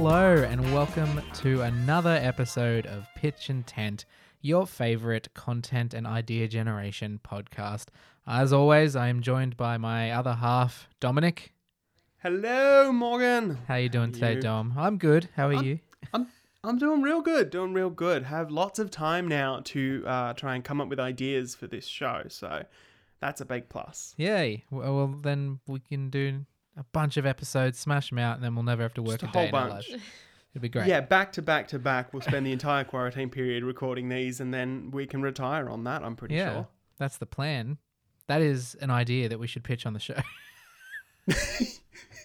Hello, and welcome to another episode of Pitch Intent, your favorite content and idea generation podcast. As always, I am joined by my other half, Dominic. Hello, Morgan. How are you doing today, you? Dom? I'm good. How are I'm- you? I'm I'm doing real good. Doing real good. Have lots of time now to uh, try and come up with ideas for this show. So that's a big plus. Yay. Well, then we can do a bunch of episodes, smash them out, and then we'll never have to work Just a a, day whole in our bunch. It'd be great. Yeah, back to back to back. We'll spend the entire quarantine period recording these, and then we can retire on that. I'm pretty Yeah. sure. That's the plan. That is an idea that we should pitch on the show.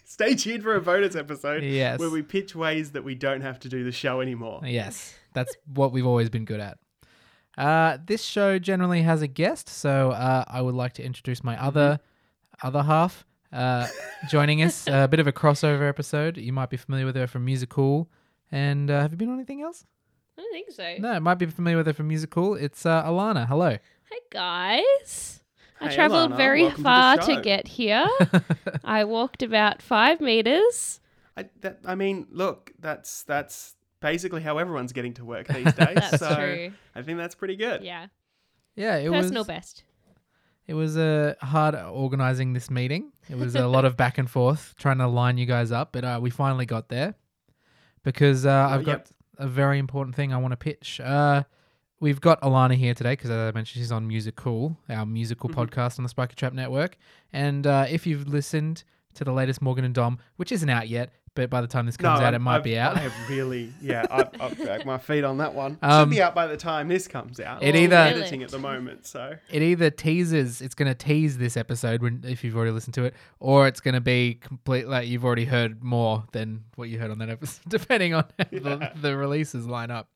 Stay tuned for a bonus episode yes. where we pitch ways that we don't have to do the show anymore. Yes, that's what we've always been good at. Uh, this show generally has a guest, so uh, I would like to introduce my other other half uh, joining us. a bit of a crossover episode. You might be familiar with her from Musical. And uh, have you been on anything else? I don't think so. No, it might be familiar with her from Musical. It's uh, Alana. Hello. Hi guys. I Hey, traveled Alana, very welcome to the far to, show. get here. I walked about five meters. I, that, I mean, look, that's that's basically how everyone's getting to work these days. That's so true. I think that's pretty good. Yeah. yeah, it Personal was. best. It was uh, hard organizing this meeting. It was a lot of back and forth trying to line you guys up, but uh, we finally got there because uh, I've got yep. a very important thing I want to pitch. Uh, we've got Alana here today because, as I mentioned, she's on Musical, our musical Mhm. podcast on the Spiker Trap Network. And uh, if you've listened to the latest Morgan and Dom, which isn't out yet, but by the time this comes out, it might I've- be out. I have really, yeah, I've, I've dragged my feet on that one. Um, Should be out by the time this comes out. It We're either- editing at the moment, so it either teases it's going to tease this episode when if you've already listened to it or it's going to be complete like you've already heard more than what you heard on that episode depending on how the, the releases line up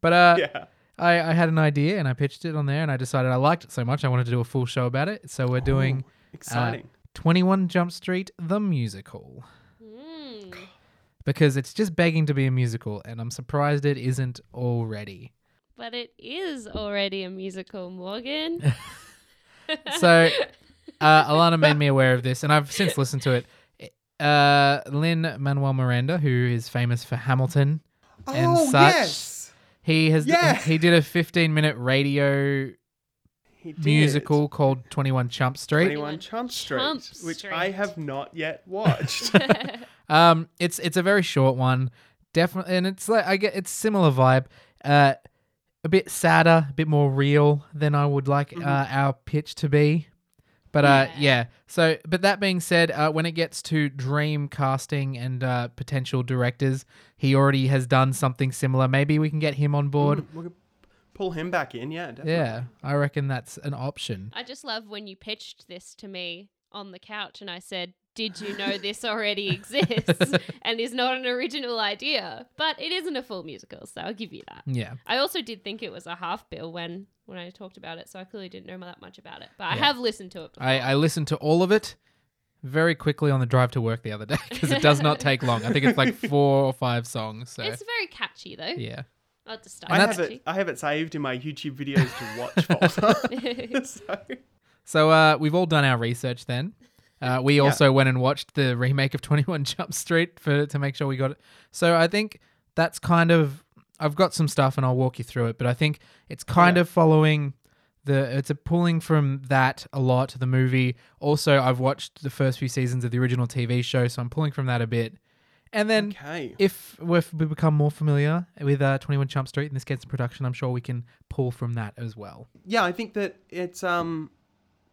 but uh yeah. I, I had an idea and i pitched it on there and i decided i liked it so much i wanted to do a full show about it so we're doing Ooh, exciting. 21 jump street the musical. Because it's just begging to be a musical and i'm surprised it isn't already But it is already a musical, Morgan. so uh, Alana made me aware of this, and I've since listened to it. Uh, Lin Manuel Miranda, who is famous for Hamilton, and oh such. yes, he has Yeah. he did a 15 minute radio musical called 21 Chump Street. 21 Chump Street, Chump which I have not yet watched. Um, it's it's a very short one, definitely, and it's like I get it's similar vibe. Uh, a bit sadder, a bit more real than I would like Mhm. uh, our pitch to be. But uh, Yeah. yeah. So, but that being said, uh, when it gets to dream casting and uh, potential directors, he already has done something similar. Maybe we can get him on board. Mm, we could pull him back in, yeah, definitely. Yeah, I reckon that's an option. I just love when you pitched this to me on the couch and I said, Did you know this already exists and is not an original idea? But it isn't a full musical, so I'll give you that. Yeah, I also did think it was a half bill when when I talked about it, so I clearly didn't know that much about it. But I Yeah. have listened to it. Before. I, I listened to all of it very quickly on the drive to work the other day because it does not take long. I think it's like four or five songs. So It's very catchy though. yeah. I'll have to start. I have it. I have it saved in my YouTube videos to watch folder. so, So uh, we've all done our research then. Uh, we Yeah. also went and watched the remake of 21 Jump Street for to make sure we got it. So I think that's kind of I've got some stuff and I'll walk you through it, but I think it's kind Yeah. of following the it's a pulling from that a lot the movie. Also, I've watched the first few seasons of the original TV show, so I'm pulling from that a bit. And then okay. if we we become more familiar with uh, 21 Jump Street and this gets in production, I'm sure we can pull from that as well. Yeah, I think that it's um,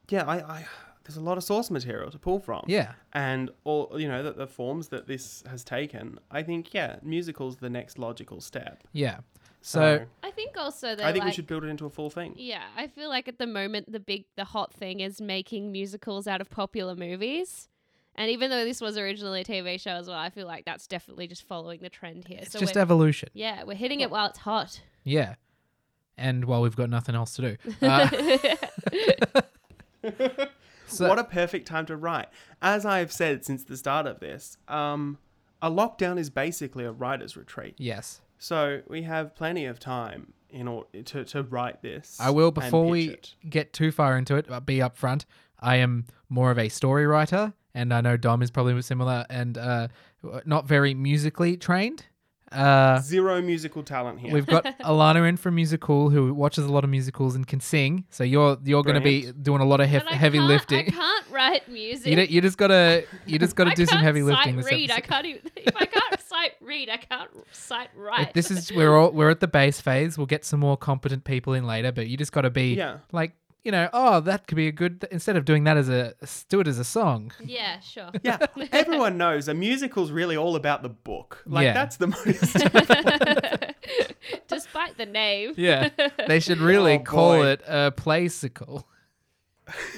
yeah, I, I there's a lot of source material to pull from. Yeah. and all you know the, the forms that this has taken. I think yeah, musical's the next logical step. Yeah. So, I think also that I think like, we should build it into a full thing. Yeah, I feel like at the moment the big the hot thing is making musicals out of popular movies. And even though this was originally a TV show as well, I feel like that's definitely just following the trend here. it's so just evolution. yeah, we're hitting it while it's hot. Yeah. And while we've got nothing else to do. Uh, so, what a perfect time to write. As I have said since the start of this, um, a lockdown is basically a writer's retreat. yes. So we have plenty of time in order to, to write this. I will, before we it. get too far into it, uh, be upfront. I am more of a story writer and I know Dom is probably similar and uh, not very musically trained. Uh, Zero musical talent here. We've got Alana in from musical who watches a lot of musicals and can sing. So you're you're going to be doing a lot of hef- I heavy can't- lifting. I can't write music. You, d- you just gotta you just gotta I do some heavy lifting. Sight This read. I can't even. If I can't sight read, I can't sight write. This is we're all we're at the base phase. We'll get some more competent people in later, but you just got to be Yeah. like you know, oh, that could be a good. Instead of doing that as a do it as a song. yeah, sure. yeah, everyone knows a musical's really all about the book. Like Yeah. that's the most. Despite the name. Yeah, they should really Oh, call boy. it a playsicle.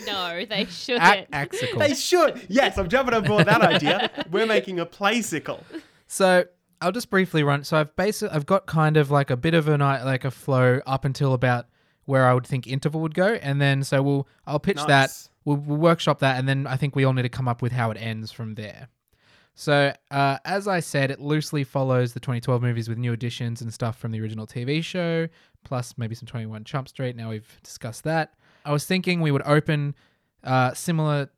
No, they shouldn't. Ac- axicle. they should. Yes, I'm jumping on board that idea. We're making a playsicle. So I'll just briefly run. So I've basically I've got kind of like a bit of an i- like a flow up until about where I would think interval would go, and then so we'll I'll pitch that. We'll, we'll workshop that, and then I think we all need to come up with how it ends from there. So uh, as I said, it loosely follows the 2012 movies with new additions and stuff from the original TV show, plus maybe some 21 Chump Street. Now we've discussed that. I was thinking we would open uh, similar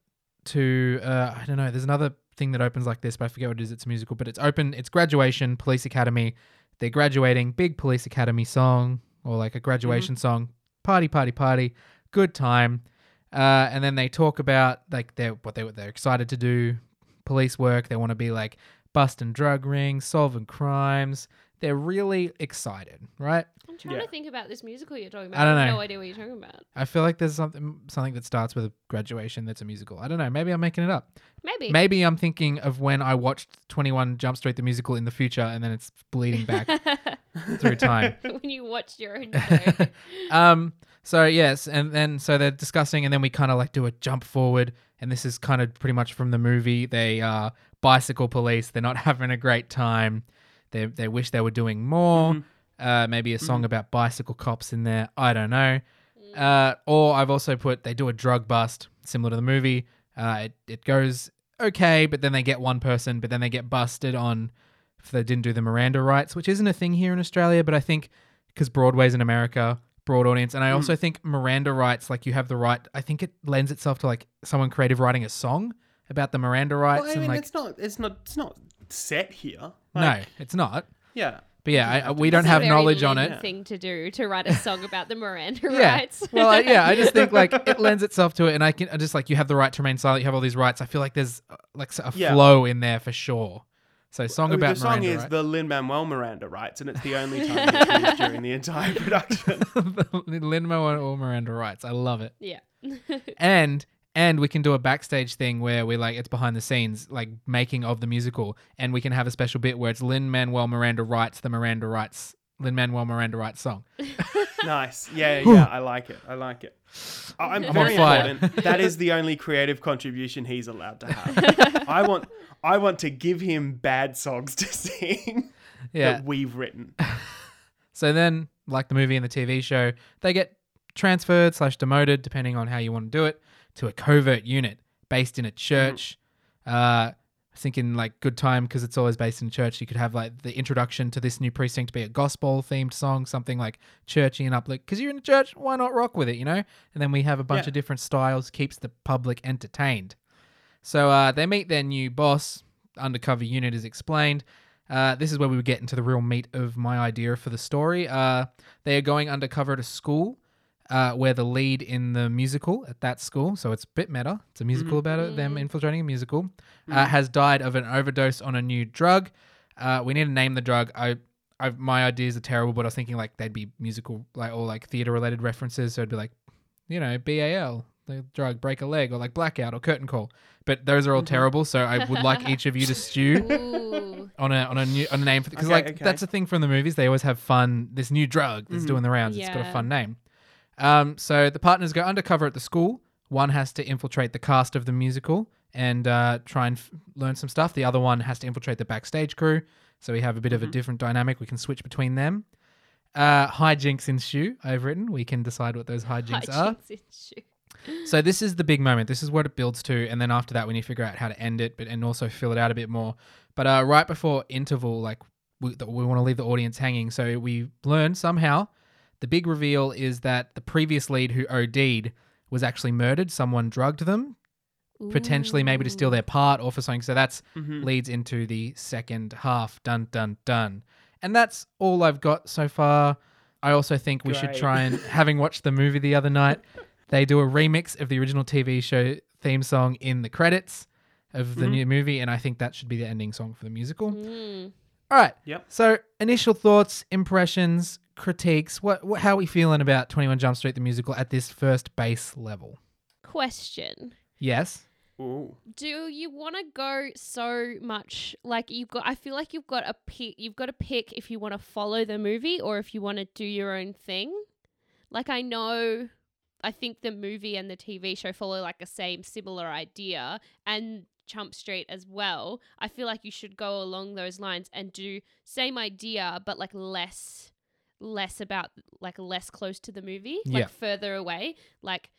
to uh, I don't know. There's another thing that opens like this, but I forget what it is. It's a musical, but it's open. It's graduation, police academy. They're graduating. Big police academy song or like a graduation song. Party, party, party. Good time. Uh, and then they talk about like they're what they they're excited to do, police work. They want to be like busting drug rings, solving crimes. They're really excited, right? I'm trying Yeah. to think about this musical you're talking about. I don't have no idea what you're talking about. I feel like there's something something that starts with a graduation that's a musical. I don't know. Maybe I'm making it up. Maybe. Maybe I'm thinking of when I watched 21 Jump Street the musical in the future, and then it's bleeding back through time. when you watch your own show. um. So yes, and then so they're discussing, and then we kind of like do a jump forward, and this is kind of pretty much from the movie. They are bicycle police. They're not having a great time. They they wish they were doing more. Mhm. Uh, maybe a song about bicycle cops in there. I don't know. Uh, or I've also put they do a drug bust similar to the movie. Uh, it it goes okay, but then they get one person, but then they get busted on if they didn't do the Miranda rights, which isn't a thing here in Australia, but I think because Broadway's in America, broad audience, and I also think Miranda rights, like you have the right. I think it lends itself to like someone creative writing a song about the Miranda rights Well, I and mean, like it's not. It's not. It's not set here. no, it's not. Yeah. But yeah, I, we don't It's a have very knowledge on it. Thing to do to write a song about the Miranda Yeah. rights. well, I, yeah, I just think like it lends itself to it, and I can I just like you have the right to remain silent. You have all these rights. I feel like there's uh, like a Yeah. flow in there for sure. So song I about the song Miranda, is right? the Lin Manuel Miranda rights, and it's the only time it's used during the entire production. Lin Manuel Miranda rights. I love it. yeah. And and we can do a backstage thing where we like it's behind the scenes, like making of the musical, and we can have a special bit where it's Lin Manuel Miranda writes the Miranda rights Lin Manuel Miranda writes song. nice. Yeah, yeah. I like it. I like it. I- I'm, I'm very on fire. important. That is the only creative contribution he's allowed to have. I want. I want to give him bad songs to sing Yeah. that we've written. So then, like the movie and the TV show, they get transferred slash demoted, depending on how you want to do it, to a covert unit based in a church. Uh, I think in like good time because it's always based in church. You could have like the introduction to this new precinct be a gospel themed song, something like churchy and uplift. Because you're in a church, why not rock with it, you know? And then we have a bunch Yeah. of different styles, keeps the public entertained. So uh, they meet their new boss. Undercover unit is explained. Uh, this is where we would get into the real meat of my idea for the story. Uh, they are going undercover at a school uh, where the lead in the musical at that school, so it's a bit meta. It's a musical about it, them infiltrating a musical, uh, has died of an overdose on a new drug. Uh, we need to name the drug. I, I, my ideas are terrible, but I was thinking like they'd be musical, like or like theater related references. So it'd be like, you know, BAL, the drug, break a leg, or like blackout or curtain call. But those are all terrible. So I would like each of you to stew on a on a new on a name because Okay, like okay. that's the thing from the movies. They always have fun. This new drug that's doing the rounds. It's got a fun name. Um, so the partners go undercover at the school. One has to infiltrate the cast of the musical and uh, try and f- learn some stuff. The other one has to infiltrate the backstage crew. So we have a bit of a different dynamic. We can switch between them. Uh, hijinks ensue. I've written. We can decide what those hijinks are. Hijinks ensue. So this is the big moment. This is what it builds to, and then after that, we need to figure out how to end it, but and also fill it out a bit more. But uh, right before interval, like we, we want to leave the audience hanging, so we learn somehow the big reveal is that the previous lead who OD'd was actually murdered. Someone drugged them, potentially maybe to steal their part or for something. So that's Mhm. leads into the second half. Dun dun dun. And that's all I've got so far. I also think we should try and having watched the movie the other night, they do a remix of the original TV show theme song in the credits of the Mhm. new movie, and I think that should be the ending song for the musical. Mm. All right. Yep. So initial thoughts, impressions, critiques. What, what how are we feeling about Twenty One Jump Street the musical at this first base level? Question. Yes. Ooh. Do you want to go so much like you've got I feel like you've got a pick you've got to pick if you want to follow the movie or if you want to do your own thing. Like I know I think the movie and the TV show follow like a same similar idea and Chump Street as well. I feel like you should go along those lines and do same idea but like less less about like less close to the movie, Yeah. like further away. Like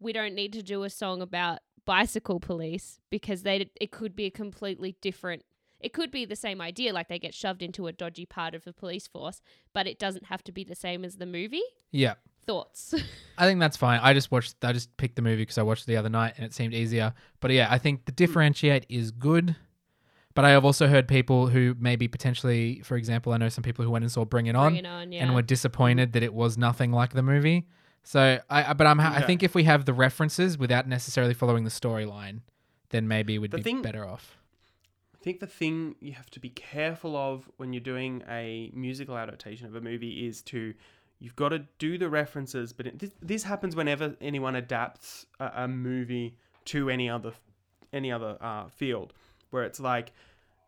we don't need to do a song about bicycle police because they it could be a completely different it could be the same idea like they get shoved into a dodgy part of the police force but it doesn't have to be the same as the movie Yeah. Thoughts I think that's fine. I just watched. I just picked the movie because I watched it the other night and it seemed easier. But yeah, I think the hmm. differentiate is good. But I have also heard people who maybe potentially, for example, I know some people who went and saw Bring It On, Bring it on yeah and were disappointed that it was nothing like the movie. So I, I- but I'm, ha- I think if we have the references without necessarily following the storyline, then maybe we'd The be thing- better off. I think the thing you have to be careful of when you're doing a musical adaptation of a movie is to you've got to do the references, but it, this, this happens whenever anyone adapts a, a movie to any other any other uh, field, where it's like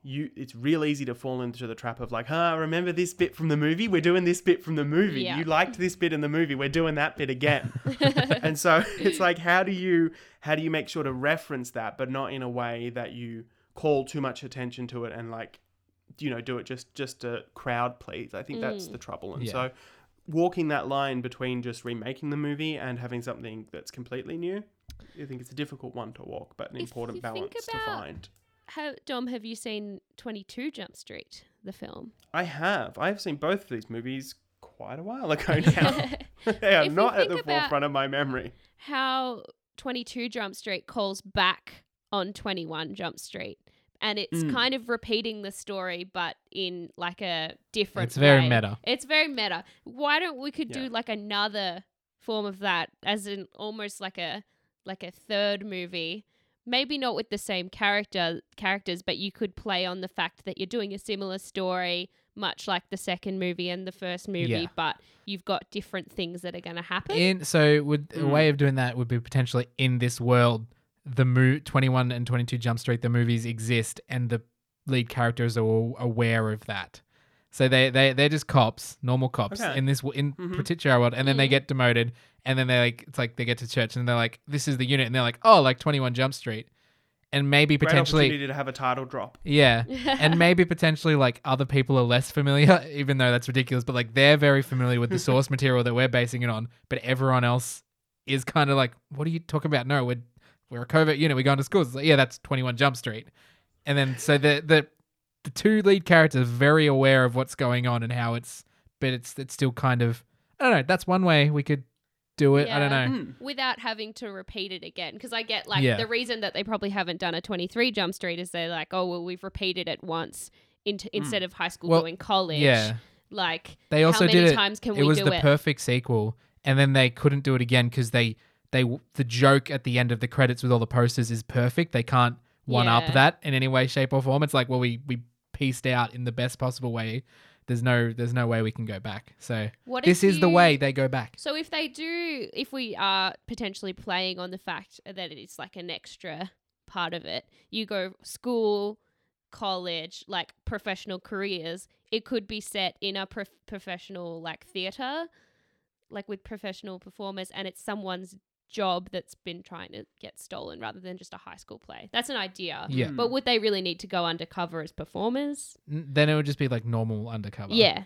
you it's real easy to fall into the trap of like, huh, remember this bit from the movie? We're doing this bit from the movie. Yeah. You liked this bit in the movie. We're doing that bit again. and so it's like how do you how do you make sure to reference that but not in a way that you call too much attention to it and like you know do it just just to crowd please i think that's Mm. the trouble and Yeah. so walking that line between just remaking the movie and having something that's completely new i think it's a difficult one to walk but an If important balance to find. How, dom have you seen 22 jump street the film? I have. I've seen both of these movies quite a while ago now. They are If not at the forefront of my memory. how 22 Jump Street calls back on 21 Jump Street. And it's Mm. kind of repeating the story, but in like a different It's very way. meta. It's very meta. Why don't we could Yeah. do like another form of that as in almost like a like a third movie maybe not with the same character characters but you could play on the fact that you're doing a similar story much like the second movie and the first movie Yeah. but you've got different things that are going to happen In so would a Mm. way of doing that would be potentially in this world, the mo- 21 and 22 Jump Street, the movies exist, and the lead characters are all aware of that. So they they they're just cops, normal cops Okay. in this w- in Mhm. particular world, and then they Mm. get demoted, and then they like it's like they get to church, and they're like, "This is the unit," and they're like, "Oh, like 21 Jump Street," and maybe Great potentially, to have a title drop yeah, and maybe potentially like other people are less familiar, even though that's ridiculous, but like they're very familiar with the source material that we're basing it on, but everyone else is kind of like, what are you talking about? No, we're we're a covert unit. We're going to schools. It's like, yeah, that's Twenty One Jump Street, and then so the the the two lead characters are very aware of what's going on and how it's, but it's it's still kind of I don't know. That's one way we could do it. I don't know. Hmm. without having to repeat it again because i get like Yeah. the reason that they probably haven't done a 23 jump street is they're like oh well we've repeated it once into, instead of high school Well, going college Yeah, like they also how many did it. times can it we was do the it perfect sequel and then they couldn't do it again because they they the joke at the end of the credits with all the posters is perfect. They can't one up Yeah. that in any way shape or form. It's like well we we pieced out in the best possible way. There's no there's no way we can go back. So what this if is the way they go back. So if they do if we are potentially playing on the fact that it's like an extra part of it you go school college like professional careers it could be set in a prof- professional like theater like with professional performers and it's someone's job that's been trying to get stolen rather than just a high school play that's an idea yeah but would they really need to go undercover as performers N- then it would just be like normal undercover yeah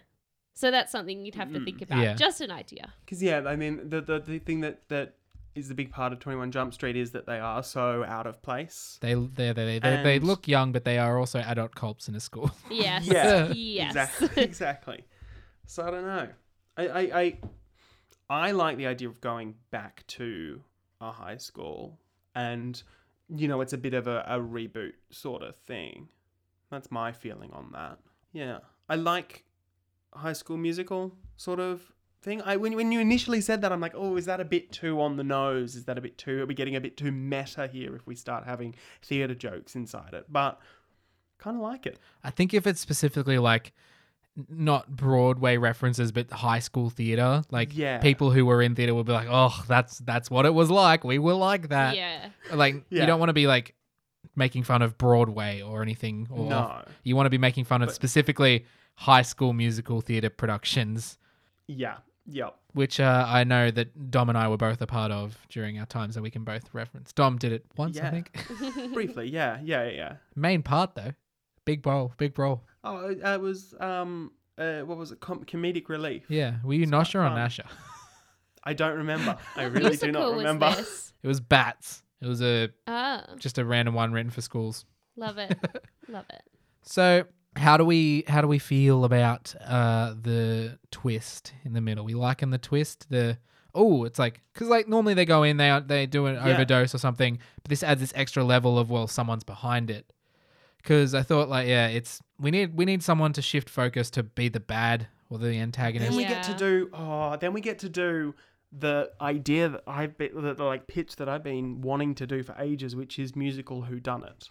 so that's something you'd have to Mm. think about Yeah. just an idea Because yeah, I mean the, the the thing that that is the big part of Twenty One Jump Street is that they are so out of place. they they they, they, they And- look young but they are also adult cops in a school yes Yeah, yes Exactly. exactly. So I don't know. I, I I I like the idea of going back to a high school and you know, it's a bit of a, a reboot sort of thing. That's my feeling on that. Yeah. I like high school musical sort of thing. I when when you initially said that, I'm like, oh, is that a bit too on the nose? Is that a bit too? Are we getting a bit too meta here if we start having theater jokes inside it? But kind of like it. I think if it's specifically like not Broadway references, but high school theater, like Yeah. people who were in theater would be like, "Oh, that's that's what it was like. We were like that." yeah. Like Yeah. you don't want to be like making fun of Broadway or anything. Or No. you want to be making fun of But- specifically high school musical theater productions, Yeah. Yep. which uh, I know that Dom and I were both a part of during our times that we can both reference. Dom did it once, I think. Briefly. Yeah. Yeah. Yeah. Main part though, big role, big role. Oh, it, it was um. Uh, what was it? Com- comedic relief. Yeah, were you It's quite Nosha or fun. Nasha? I don't remember. I really do not Musical was remember. this? It was Bats. It was a Oh, just a random one written for schools. love it. love it. So how do we how do we feel about uh the twist in the middle? We liking the twist. The oh, it's like because like normally they go in they they do an Yeah. overdose or something, but this adds this extra level of well someone's behind it. Because I thought like yeah, it's we need we need someone to shift focus to be the bad or the antagonist. Then we get to do. Oh, then we get to do the idea that I've been the, the like pitch that I've been wanting to do for ages, which is musical Who Done It.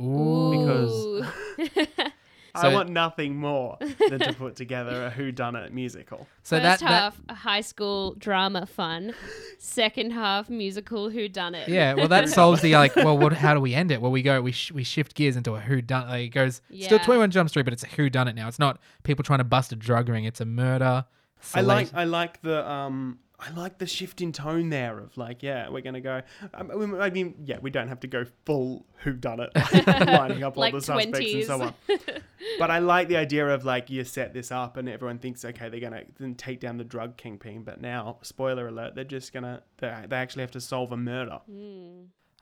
Ooh, Because- Ooh. I want nothing more than to put together a Who Done It musical. so First that, that half high school drama fun, second half musical Who Done It. Yeah, well, that solves the like. Well, what? How do we end it? Well, we go. We sh- we shift gears into a who done. Like it goes still Twenty One Jump Street, but it's a who done it now. It's not people trying to bust a drug ring. It's a murder. I like I like the um I like the shift in tone there of like yeah we're gonna go um, I mean yeah we don't have to go full who done it lining up all like the suspects and so on but I like the idea of like you set this up and everyone thinks okay they're gonna then take down the drug kingpin but now spoiler alert they're just gonna they, they actually have to solve a murder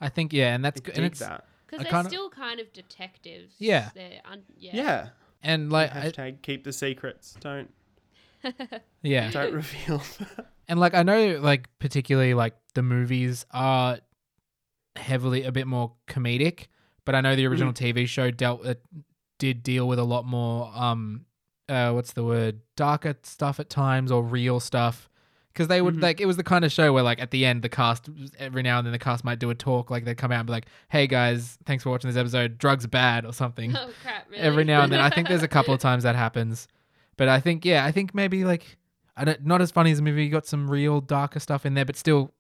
I think yeah, and that's good. dig And it's that Because they're kinda- still kind of detectives. Yeah. Un- yeah. yeah, and like I- hashtag keep the secrets don't yeah, don't reveal and like I know like particularly like the movies are heavily a bit more comedic, but I know the original TV show dealt uh, did deal with a lot more um uh what's the word darker stuff at times or real stuff because they would Mhm. like it was the kind of show where like at the end the cast every now and then the cast might do a talk like they'd come out and be like hey guys thanks for watching this episode drugs bad or something Oh crap! Really? every now and then. I think there's a couple of times that happens, but I think yeah, I think maybe like I don't not as funny as the movie. You got some real darker stuff in there, but still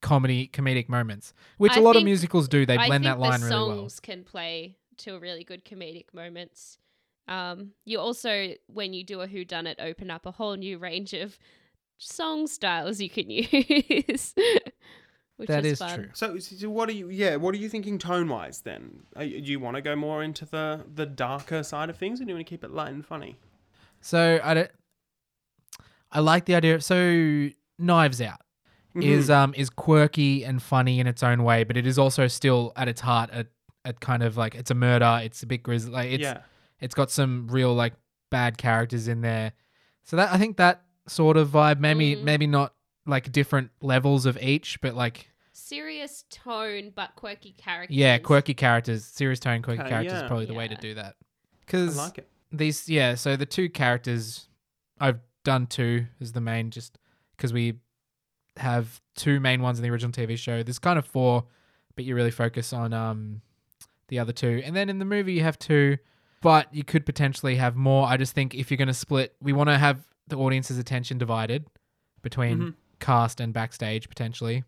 comedy comedic moments, which I a lot of musicals do. They I blend think that line the really well. songs can play to really good comedic moments. Um, you also, when you do a Who Done It, open up a whole new range of song styles you can use. which That is is fun. true. So, so what are you? Yeah, what are you thinking tone wise? Then, are you, do you want to go more into the the darker side of things, or do you want to keep it light and funny? So I don't. I like the idea. So Knives Out Mm-hmm. is um is quirky and funny in its own way, but it is also still at its heart a, a kind of like it's a murder. It's a bit grisly. Like it's yeah, it's got some real like bad characters in there. So that I think that sort of vibe, maybe Mm. maybe not like different levels of each, but like Serious tone, but quirky characters. yeah, quirky characters, serious tone, quirky Okay, characters is probably the way to do that. I Because like it. These yeah, so the two characters I've done two as the main, just because we have two main ones in the original TV show. There's kind of four, but you really focus on um the other two, and then in the movie you have two, but you could potentially have more. I just think if you're going to split, we want to have the audience's attention divided between Mhm. cast and backstage potentially.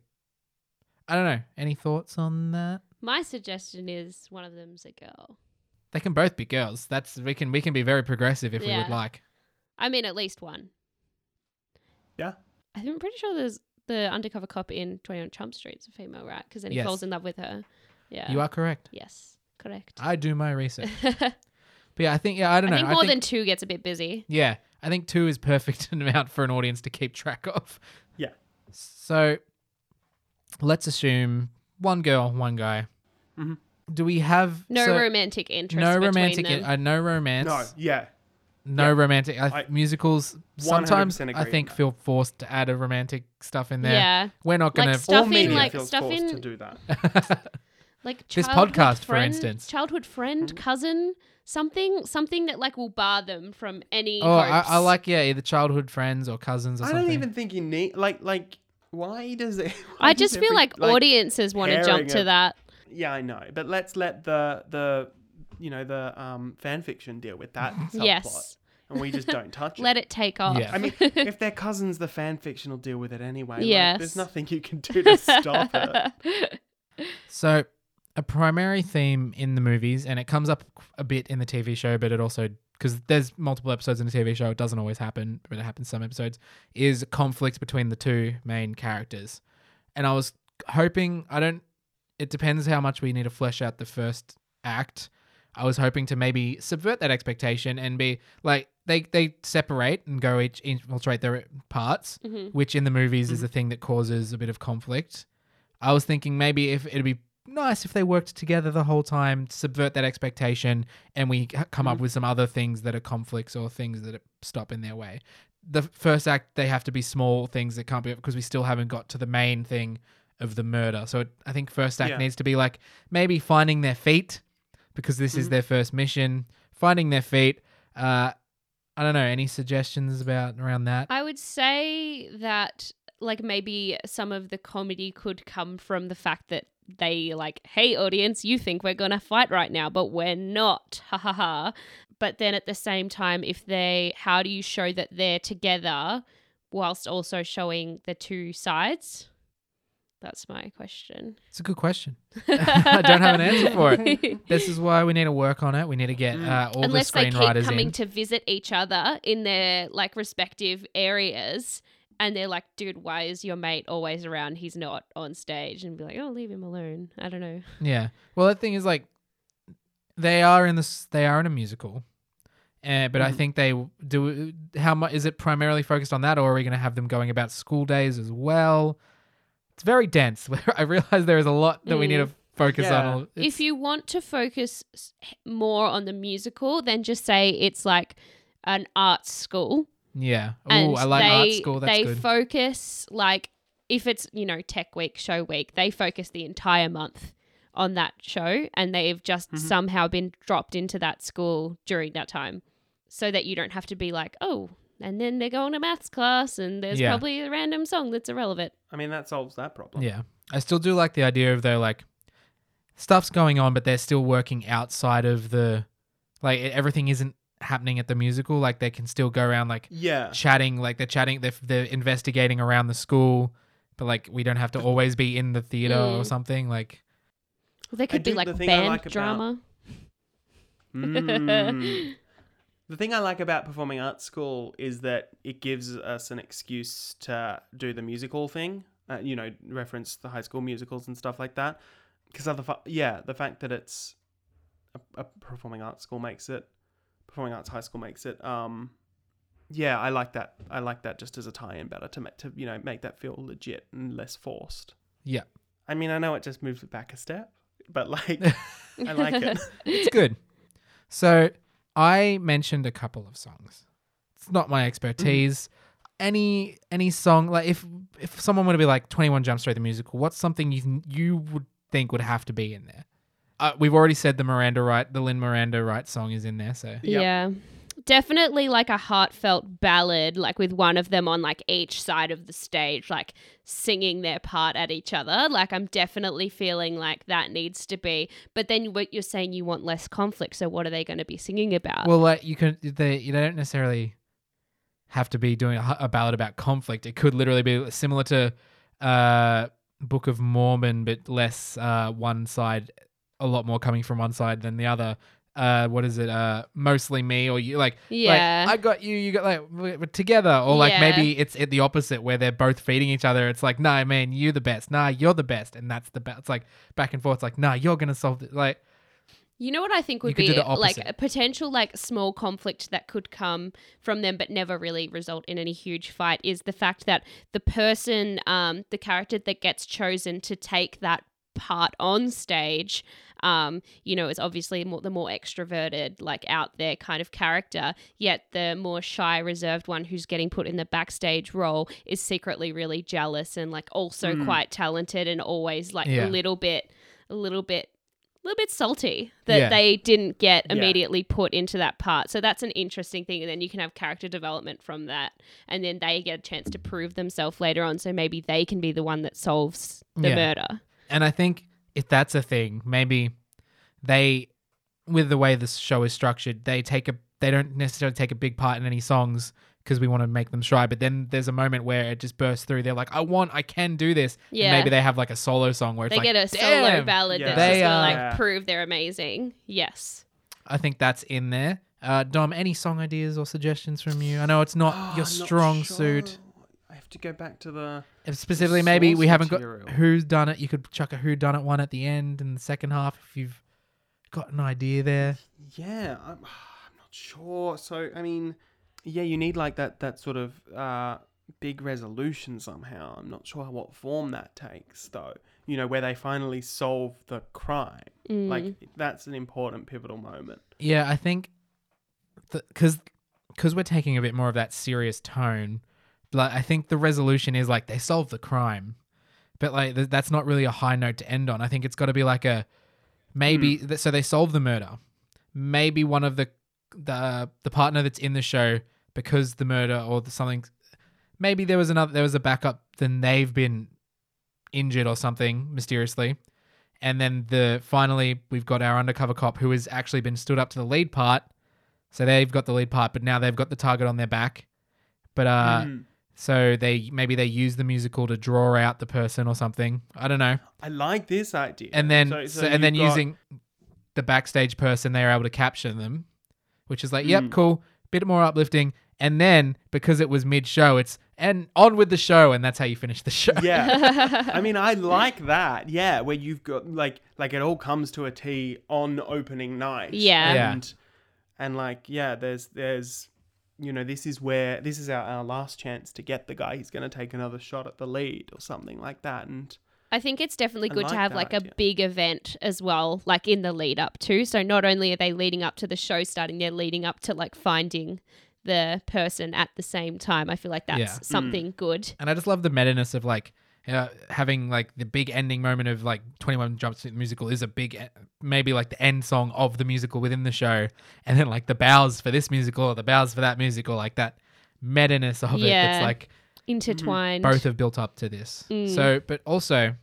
I don't know. Any thoughts on that? My suggestion is one of them's a girl. They can both be girls. That's we can we can be very progressive if we would like. I mean, at least one. Yeah. I'm pretty sure there's the undercover cop in 21 Chump Street is a female, right? Because then he Yes. falls in love with her. Yeah. You are correct. Yes, correct. I do my research. I But yeah, I think yeah, I don't know. I think more than two gets a bit busy. yeah, I think two is perfect amount for an audience to keep track of. Yeah. So let's assume one girl, one guy. Mhm. Do we have No so- romantic interest. no romantic? them. uh, no romance. No, yeah, no yeah. romantic. I, I musicals sometimes 100% I think feel forced to add a romantic stuff in there. yeah, We're not Like gonna. Stuff all in, media like, feels stuff forced in- to do that. like This childhood podcast, for instance. childhood friend, cousin, something, something that like will bar them from any. Oh, I. I like yeah, either childhood friends or cousins or I something. don't even think you need like like why does it? why I just feel every- like, audiences want to jump to of- that. Yeah, I know, but let's let the the you know the um fan fiction deal with that subplot, Yes, and we just don't touch it. let it. it take off. Yeah. I mean, if they're cousins, the fan fiction will deal with it anyway. Like, there's nothing you can do to stop it. So, a primary theme in the movies, and it comes up a bit in the TV show, but it also because there's multiple episodes in the TV show, it doesn't always happen, but it happens some episodes. Is conflict between the two main characters, and I was hoping I don't. It depends how much we need to flesh out the first act. I was hoping to maybe subvert that expectation and be like they they separate and go each infiltrate their parts, Mhm. which in the movies is the thing that causes a bit of conflict. I was thinking maybe if it'd be nice if they worked together the whole time, subvert that expectation, and we come up with some other things that are conflicts or things that stop in their way. The first act they have to be small things that can't be because we still haven't got to the main thing of the murder. So it, I think first act Yeah. needs to be like maybe finding their feet because this is Mhm. their first mission. Finding their feet. Uh, I don't know. Any suggestions about around that? I would say that like maybe some of the comedy could come from the fact that they like, hey audience, you think we're gonna fight right now, but we're not. Ha ha ha. But then at the same time, if they how do you show that they're together whilst also showing the two sides? That's my question. It's a good question. I don't have an answer for it. This is why we need to work on it. We need to get Mm. uh, all Unless the they keep screenwriters coming in. to visit each other in their like respective areas and they're like, dude, why is your mate always around? He's not on stage and be like, Oh, leave him alone. I don't know. yeah. Well, the thing is, like, they are in this. They are in a musical, uh, but I Mhm. think they do. How much is it primarily focused on that, or are we going to have them going about school days as well? It's very dense. I realize there is a lot that we need Mm. to focus Yeah. on. if you want to focus s- more on the musical, then just say it's like an art school. yeah. Oh, and I like they, art school. That's they good. focus like if it's you know tech week show week they focus the entire month on that show and they've just Mhm. somehow been dropped into that school during that time so that you don't have to be like oh and then they go going to maths class and there's Yeah. probably a random song that's irrelevant I mean, that solves that problem. Yeah. I still do like the idea of though like stuff's going on but they're still working outside of the like e- everything isn't happening at the musical like they can still go around like Yeah. chatting like they're chatting they're, they're investigating around the school but like we don't have to always be in the theater or Mm. something like there could be do- like thing I band like about- drama Mm. The thing I like about performing arts school is that it gives us an excuse to do the musical thing. Uh, you know, reference the high school musicals and stuff like that. Because other, fa- yeah, the fact that it's a, a performing arts school makes it, performing arts high school makes it. Um, yeah, I like that. I like that just as a tie-in better to make to you know make that feel legit and less forced. Yeah. I mean, I know it just moves it back a step, but like, I like it. it's good so i mentioned a couple of songs it's not my expertise any any song like if if someone were to be like 21 jump street the musical what's something you you would think would have to be in there uh, we've already said the miranda Wright, the lin miranda Wright song is in there so Yep. Yeah. Definitely like a heartfelt ballad, like with one of them on like each side of the stage, like singing their part at each other. Like I'm definitely feeling like that needs to be. But then what you're saying you want less conflict, so what are they going to be singing about? well like you can they you don't necessarily have to be doing a, a ballad about conflict it could literally be similar to uh book of mormon but less uh one side a lot more coming from one side than the other uh what is it uh mostly me or you like yeah. like, I got you, you got like we're together, or like Yeah. maybe it's at the opposite where they're both feeding each other. It's like, nah, man, you the best. Nah, you're the best, and that's the best. It's like back and forth. It's like, nah, you're gonna solve it. Like, You know what I think would be like a potential like small conflict that could come from them but never really result in any huge fight is the fact that the person um the character that gets chosen to take that part on stage um you know is obviously more, the more extroverted like out there kind of character yet the more shy reserved one who's getting put in the backstage role is secretly really jealous and like also Mm. quite talented and always like Yeah. a little bit a little bit a little bit salty that Yeah. they didn't get Yeah. immediately put into that part. So that's an interesting thing. And then you can have character development from that. And then they get a chance to prove themselves later on. So maybe they can be the one that solves the Yeah. murder. And I think if that's a thing, maybe they, with the way this show is structured, they take a they don't necessarily take a big part in any songs because we want to make them shy. But then there's a moment where it just bursts through. They're like, I want, I can do this. And Yeah. maybe they have like a solo song where it's They like, get a solo ballad Yeah. that's They, just gonna uh, like Yeah. prove they're amazing. Yes. I think that's in there. Uh, Dom, any song ideas or suggestions from you? I know it's not your I'm not strong sure. suit. I have to go back to the. If specifically, maybe we haven't got who's done it. You could chuck a who done it one at the end in the second half if you've got an idea there. Yeah, I'm, I'm not sure. So I mean, yeah, you need like that that sort of uh, big resolution somehow. I'm not sure what form that takes though. You know, where they finally solve the crime. Mm. Like that's an important pivotal moment. Yeah, I think because because we're taking a bit more of that serious tone. Like I think the resolution is like they solve the crime, but like th- that's not really a high note to end on. I think it's got to be like a maybe. th- so they solve the murder. Maybe one of the the the partner that's in the show because the murder or the something. Maybe there was another. There was a backup. Then they've been injured or something mysteriously. And then the finally we've got our undercover cop who has actually been stood up to the lead part. So they've got the lead part, but now they've got the target on their back. But uh Mm. So they maybe they use the musical to draw out the person or something. I don't know. I like this idea. And then So- so, so and then got- using the backstage person they're able to capture them, which is like, yep, Mm. cool, bit more uplifting. And then because it was mid show, it's and on with the show, and that's how you finish the show. Yeah. I mean, I like that. Yeah, where you've got like like it all comes to a T on opening night. Yeah. Yeah. And and like yeah, there's there's you know this is where this is our, our last chance to get the guy. He's going to take another shot at the lead or something like that. And I think it's definitely I good to have that like a idea. big event as well, like in the lead up to. So not only are they leading up to the show starting, they're leading up to like finding the person at the same time. I feel like that's Yeah. Mm. something good. And I just love the meta-ness of like uh, having like the big ending moment of like 21 Jump Street musical is a big maybe like the end song of the musical within the show. And then like the bows for this musical or the bows for that musical like that meta-ness of it Yeah. it's like Intertwined. both have built up to this. Mm. so but also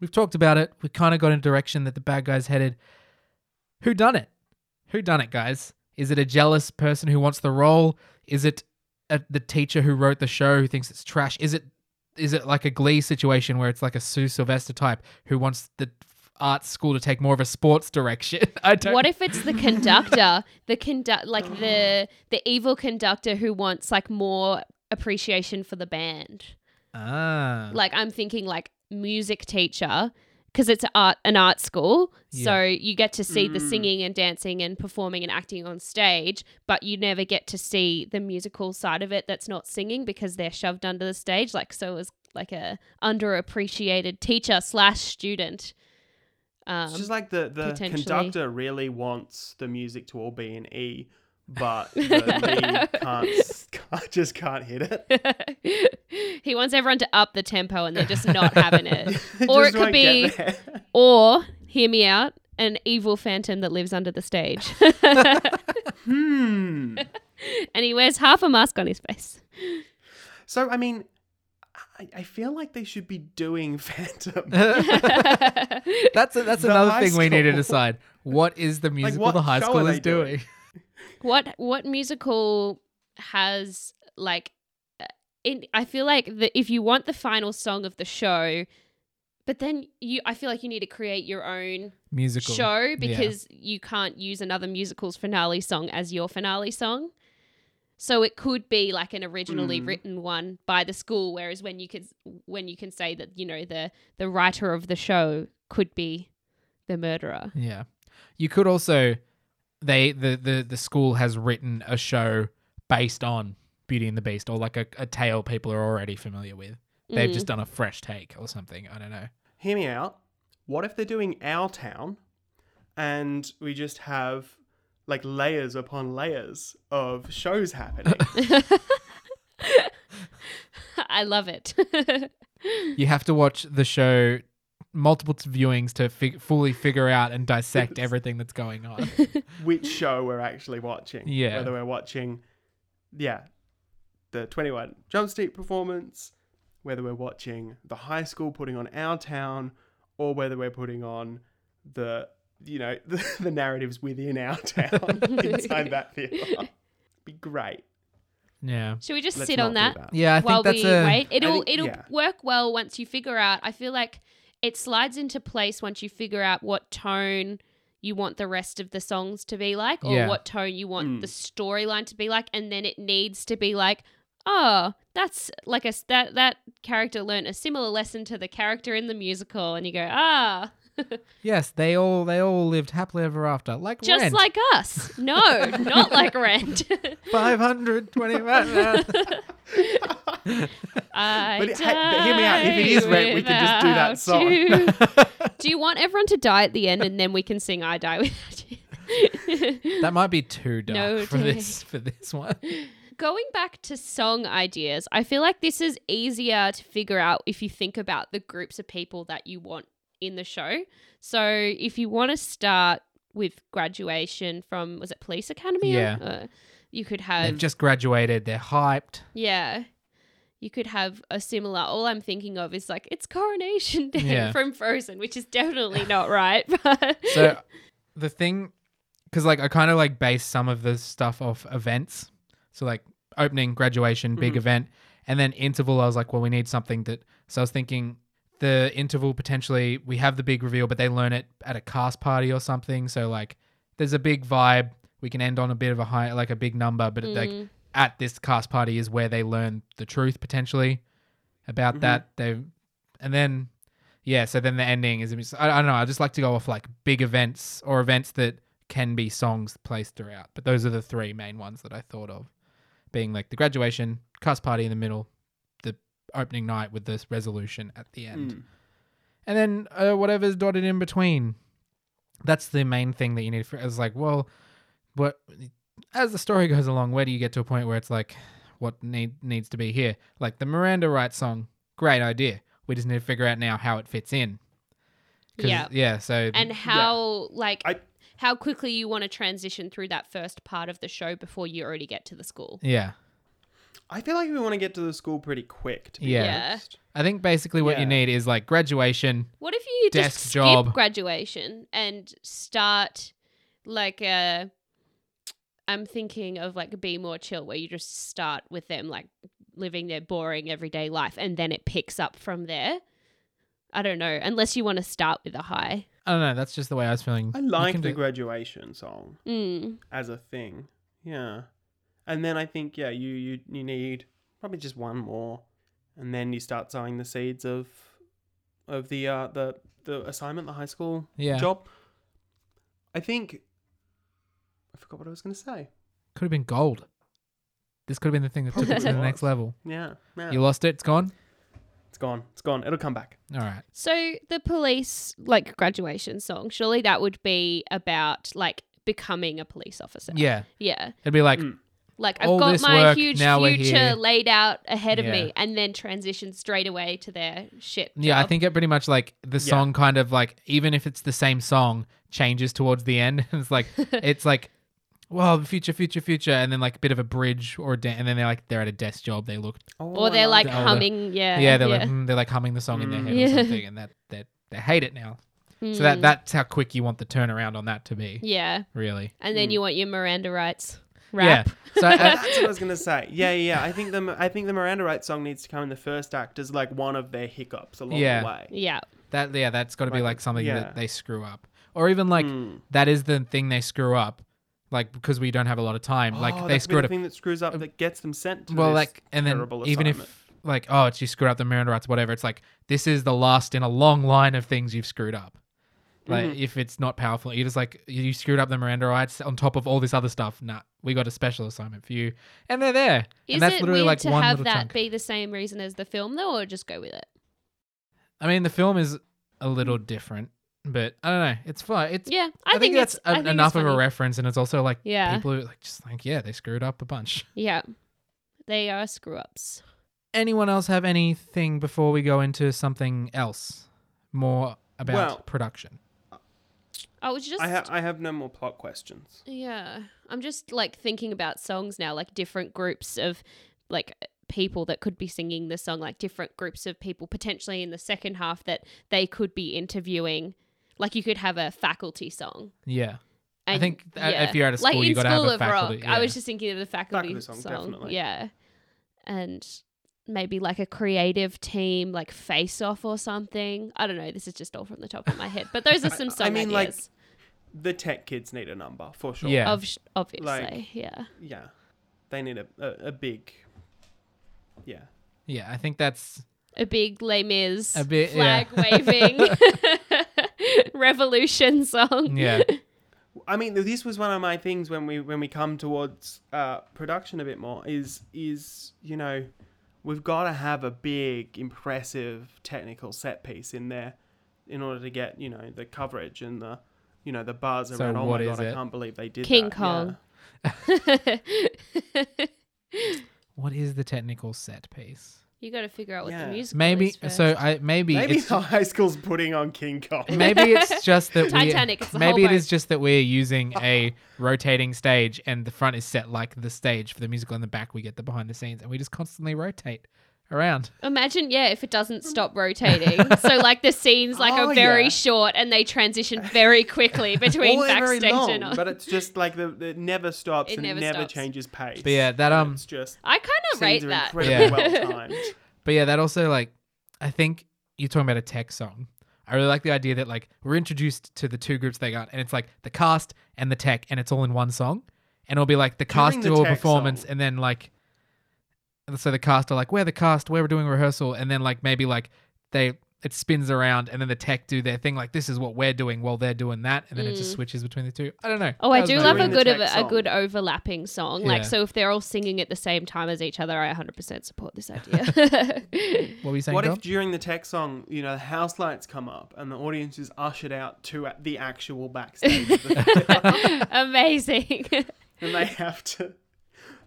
we've talked about it. We kind of got in a direction that the bad guys headed. Who done it? Who done it guys? Is it a jealous person who wants the role? Is it a, the teacher who wrote the show who thinks it's trash? Is it is it like a glee situation where it's like a sue sylvester type who wants the art school to take more of a sports direction i don't What if it's the conductor, the conduct, like the the evil conductor who wants like more appreciation for the band? ah Like I'm thinking like music teacher because it's art an art school, so you get to see the Mm. singing and dancing and performing and acting on stage, but you never get to see the musical side of it that's not singing because they're shoved under the stage. Like so, as like a underappreciated teacher slash student. Um, it's just like the the conductor really wants the music to all be in E, but the lead can't, can't just can't hit it. he wants everyone to up the tempo and they're just not having it. Or it could be- Or, hear me out, an evil phantom that lives under the stage. hmm. and he wears half a mask on his face. So I mean, I, I feel like they should be doing Phantom. that's a, that's The another high thing we need to decide what is the musical what the high school is doing? doing what what musical has like uh, in I feel like the, if you want the final song of the show, but then you I feel like you need to create your own musical show because you can't use another musical's finale song as your finale song. So it could be like an originally Mm. written one by the school, whereas when you could when you can say that you know the the writer of the show could be the murderer. Yeah. You could also they the the the school has written a show based on Beauty and the Beast or like a, a tale people are already familiar with. They've Mm. just done a fresh take or something. I don't know. Hear me out. What if they're doing our town, and we just have like layers upon layers of shows happening? I love it. You have to watch the show multiple viewings to fig- fully figure out and dissect everything that's going on. which show we're actually watching. Yeah. Whether we're watching, yeah, the 21 Jump Street performance, whether we're watching the high school putting on Our Town, or whether we're putting on the, you know, the, the narratives within Our Town inside that theatre. Be great. Yeah. Should we just Let's sit on do that? Yeah, I while that's we a wait? It'll think- it'll yeah. work well once you figure out. I feel like it slides into place once you figure out what tone you want the rest of the songs to be like, or Yeah. what tone you want Mm. the storyline to be like, and then it needs to be like, oh, that's like a that that character learned a similar lesson to the character in the musical, and you go, ah, yes. They all they all lived happily ever after, like just Rent. like us. No, not like Rent. five hundred twenty. I But it- hey, but hear me out, if it is die is Rent, we can just do that song. you. Do you want everyone to die at the end and then we can sing I Die Without You? that might be too dark No for day. this for this one. Going back to song ideas, I feel like this is easier to figure out if you think about the groups of people that you want in the show. So if you want to start with graduation from, was it Police Academy? Yeah. Uh, you could have They've have, just graduated. They're hyped. yeah. You could have a similar. All I'm thinking of is like it's Coronation Day Yeah. from Frozen, which is definitely not right. But So the thing, because like I kind of like base some of the stuff off events. So like opening, graduation, big Mhm. event, and then interval. I was like, well, we need something that. So I was thinking the interval potentially we have the big reveal, but they learn it at a cast party or something. So like there's a big vibe. We can end on a bit of a high, like a big number, but it, like Mm. At this cast party is where they learn the truth potentially about Mhm. that. They and then yeah, so then the ending is I, I don't know. I just like to go off like big events or events that can be songs placed throughout. But those are the three main ones that I thought of, being like the graduation, cast party in the middle, the opening night with this resolution at the end, Mm. and then uh, whatever's dotted in between. That's the main thing that you need. For it's like, well, what as the story goes along, where do you get to a point where it's like, what need needs to be here? Like the Miranda rights song, great idea. We just need to figure out now how it fits in. Yeah. yeah. So and how like I- how quickly you want to transition through that first part of the show before you already get to the school. yeah, I feel like we want to get to the school pretty quick. To be Yeah. Yeah. honest. I think basically what Yeah. you need is like graduation. What if you Desk just skip job. graduation and start like a I'm thinking of like be more chill where you just start with them like living their boring everyday life and then it picks up from there. I don't know, unless you want to start with a high. I don't know. That's just the way I was feeling. I like the do- graduation song Mm. as a thing. Yeah. And then I think yeah, you you you need probably just one more, and then you start sowing the seeds of of the uh the the assignment, the high school Yeah. job. I think I forgot what I was going to say. Could have been gold. This could have been the thing that took it to the next level. Yeah, yeah. You lost it. It's gone. it's gone. It's gone. It'll come back. All right. So the police like graduation song, surely that would be about like becoming a police officer. Yeah. Yeah. It'd be like, Mm. Like I've All got this my work, huge now we're future laid out ahead of Yeah. me and then transition straight away to their shit. yeah. I job. think it pretty much like the Yeah. song kind of like even if it's the same song changes towards the end. it's like it's like, well, future, future, future, and then like a bit of a bridge or a da- and then they're like they're at a desk job. They look Oh, or they're like that. Oh, the- humming, yeah. yeah, they're like mm, they're like humming the song in their Mm. head Yeah. or something, and that that they hate it now. So that Mm. that's how quick you want the turnaround on that to be. Yeah. Really. And then Mm. you want your Miranda rights rap. Yeah. So uh, That's what I was gonna say. Yeah, yeah. yeah. I think the I think the Miranda rights song needs to come in the first act as like one of their hiccups along Yeah. the way. Yeah. that yeah, that's got to be Like, like something yeah. that they screw up, or even like Mm. that is the thing they screw up, like because we don't have a lot of time. Like Oh, they that could be screwed the up. thing that screws up that gets them sent to Well, this like and then terrible even assignment. if like oh, it's you screwed up the Miranda rights, whatever. It's like this is the last in a long line of things you've screwed up. Like Mhm. if it's not powerful, you just like you screwed up the Miranda rights on top of all this other stuff. Nah, we got a special assignment for you, and they're there. Is and that's it literally weird like to one have little that chunk. be the same reason as the film though, or just go with it? I mean, the film is a little different, but I don't know. It's fun. It's Yeah, I, I, think, that's it's, I en- think enough of a reference, and it's also like Yeah. people are like just like yeah, they screwed up a bunch. Yeah, they are screw ups. Anyone else have anything before we go into something else? more about Well- production. I was just I, ha- I have no more plot questions. Yeah. I'm just like thinking about songs now, like different groups of like people that could be singing the song, like different groups of people potentially in the second half that they could be interviewing. Like you could have a faculty song. Yeah. I And- think uh, if you're at a school, like you in got to have School a of faculty. Rock, I was just thinking of the faculty, Faculty song, song. definitely. Yeah. And maybe like a creative team, like Face Off or something. I don't know. This is just all from the top of my head. But those are some I song mean, like, ideas. The tech kids need a number for sure. Yeah. of sh- obviously, like- yeah. Yeah. They need a, a, a big. Yeah. yeah, I think that's a big Les Mis A bit- flag yeah. waving revolution song. yeah. I mean, this was one of my things when we when we come towards uh, production a bit more. Is is you know, we've got to have a big, impressive technical set piece in there, in order to get you know the coverage and the you know the buzz So around. oh what my is god, I can't believe they did King that." Kong. What is the technical set piece? You got to figure out what Yeah. the music Maybe is first. so. I maybe Maybe it's the high school's putting on King Kong. maybe it's just that Titanic, it's we the whole maybe it boat. is just that we're using a rotating stage and the front is set like the stage for the musical and the back we get the behind the scenes and we just constantly rotate around. Imagine, yeah, if it doesn't stop rotating. so like the scenes like Oh, are very yeah. short and they transition very quickly between All very backstage long, and on. but it's just like the it never stops It and never it never stops. changes pace. But yeah, that, um, it's just I kind of rate scenes are that. incredibly Yeah. well timed. But yeah, that also like I think you're talking about a tech song. I really like the idea that like we're introduced to the two groups they got and it's like the cast and the tech and it's all in one song. And it'll be like the During cast do a performance song- and then like so the cast are like, We're the cast, Where we're doing rehearsal and then like maybe like they it spins around and then the tech do their thing like this is what we're doing while they're doing that and then it just Mm. switches between the two. I don't know. Oh, I That was do love a During weird- the good of a, a good overlapping song. Like so, if they're all singing at the same time as each other, I 100% support this idea. What were you saying? What Dom? if during the tech song, you know, the house lights come up and the audience is ushered out to the actual backstage, of the theatre, Amazing. and they have to,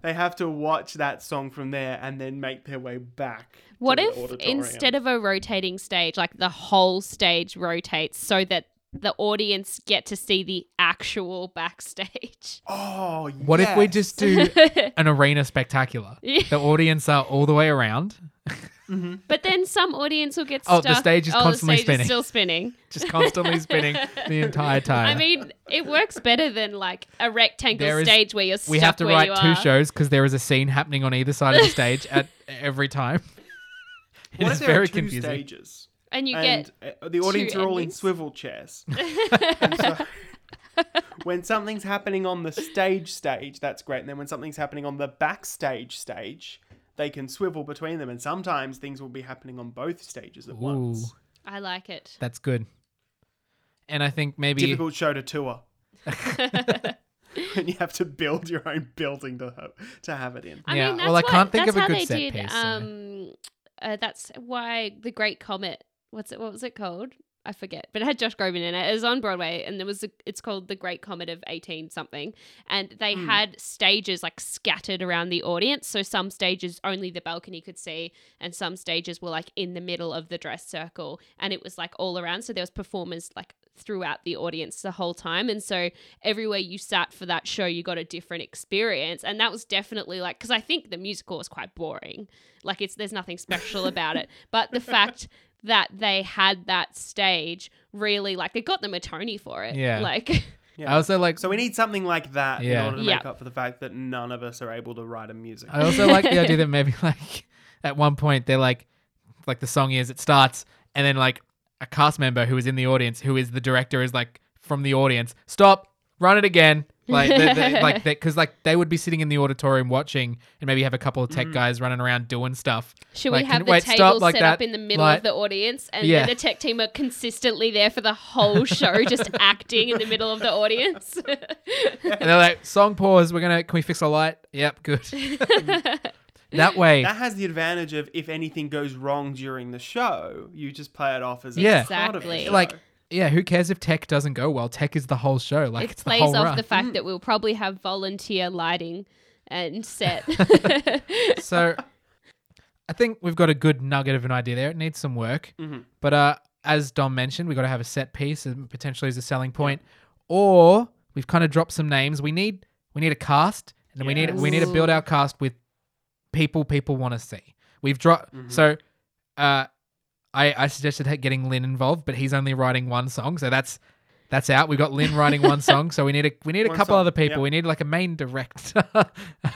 they have to watch that song from there and then make their way back. What if auditorium. instead of a rotating stage, like the whole stage rotates so that the audience get to see the actual backstage? Oh, What if we yes. just do an arena spectacular? Yeah. The audience are all the way around, mm-hmm. But then some audience will get Oh, stuck. the stage is oh, constantly the stage spinning. Is still spinning. just constantly spinning the entire time. I mean, it works better than like a rectangle There is- stage where you're stuck we have to where write you two are. shows because there is a scene happening on either side of the stage at every time. It What is if there very are two confusing. stages and you and get uh, the audience are all in swivel chairs? so when something's happening on the stage stage, that's great. And then when something's happening on the backstage stage, they can swivel between them. And sometimes things will be happening on both stages at Ooh, once. I like it. that's good. And I think maybe Difficult show to tour. and you have to build your own building to have, to have it in. I Yeah, mean, well, I what, can't think of a good set did, piece, so- Um, uh, that's why the Great Comet. What's it? What was it called? I forget, but it had Josh Groban in it. It was on Broadway, and there was a, it's called the Great Comet of eighteen something, and they Hmm. had stages like scattered around the audience. So some stages only the balcony could see, and some stages were like in the middle of the dress circle, and it was like all around. So there was performers like throughout the audience the whole time, and so everywhere you sat for that show, you got a different experience, and that was definitely like because I think the musical was quite boring. Like it's there's nothing special about it, but the fact that they had that stage really like it got them a Tony for it. Yeah. like Yeah. I also like. so we need something like that Yeah. in order to Yeah. make up for the fact that none of us are able to write a music. I also like the idea that maybe like at one point they're like, like the song is it starts and then like a cast member who is in the audience who is the director is like from the audience stop run it again like they, they, like because like they would be sitting in the auditorium watching and maybe have a couple of tech Mm. guys running around doing stuff should Like, we have can- the wait, stop, table like set that, up in the middle like- of the audience and Yeah. the tech team are consistently there for the whole show just acting in the middle of the audience. and they're like song pause we're gonna can we fix a light yep good that way That has the advantage of if anything goes wrong during the show, you just play it off as a Yeah. part of the Exactly. show. like yeah who cares if tech doesn't go well tech is the whole show like it it's plays the whole off run the fact Mm. that we'll probably have volunteer lighting and set. so I think we've got a good nugget of an idea there. It needs some work, Mhm. but uh, as Dom mentioned, we've got to have a set piece and potentially as a selling point, or we've kind of dropped some names. We need we need a cast, and we need we need to build our cast with people people want to see. We've dropped Mhm. so. Uh, I I suggested getting Lin involved, but he's only writing one song, so that's that's out. We got Lin writing one song, so we need a we need a One couple song, other people. yep. We need like a main director, uh,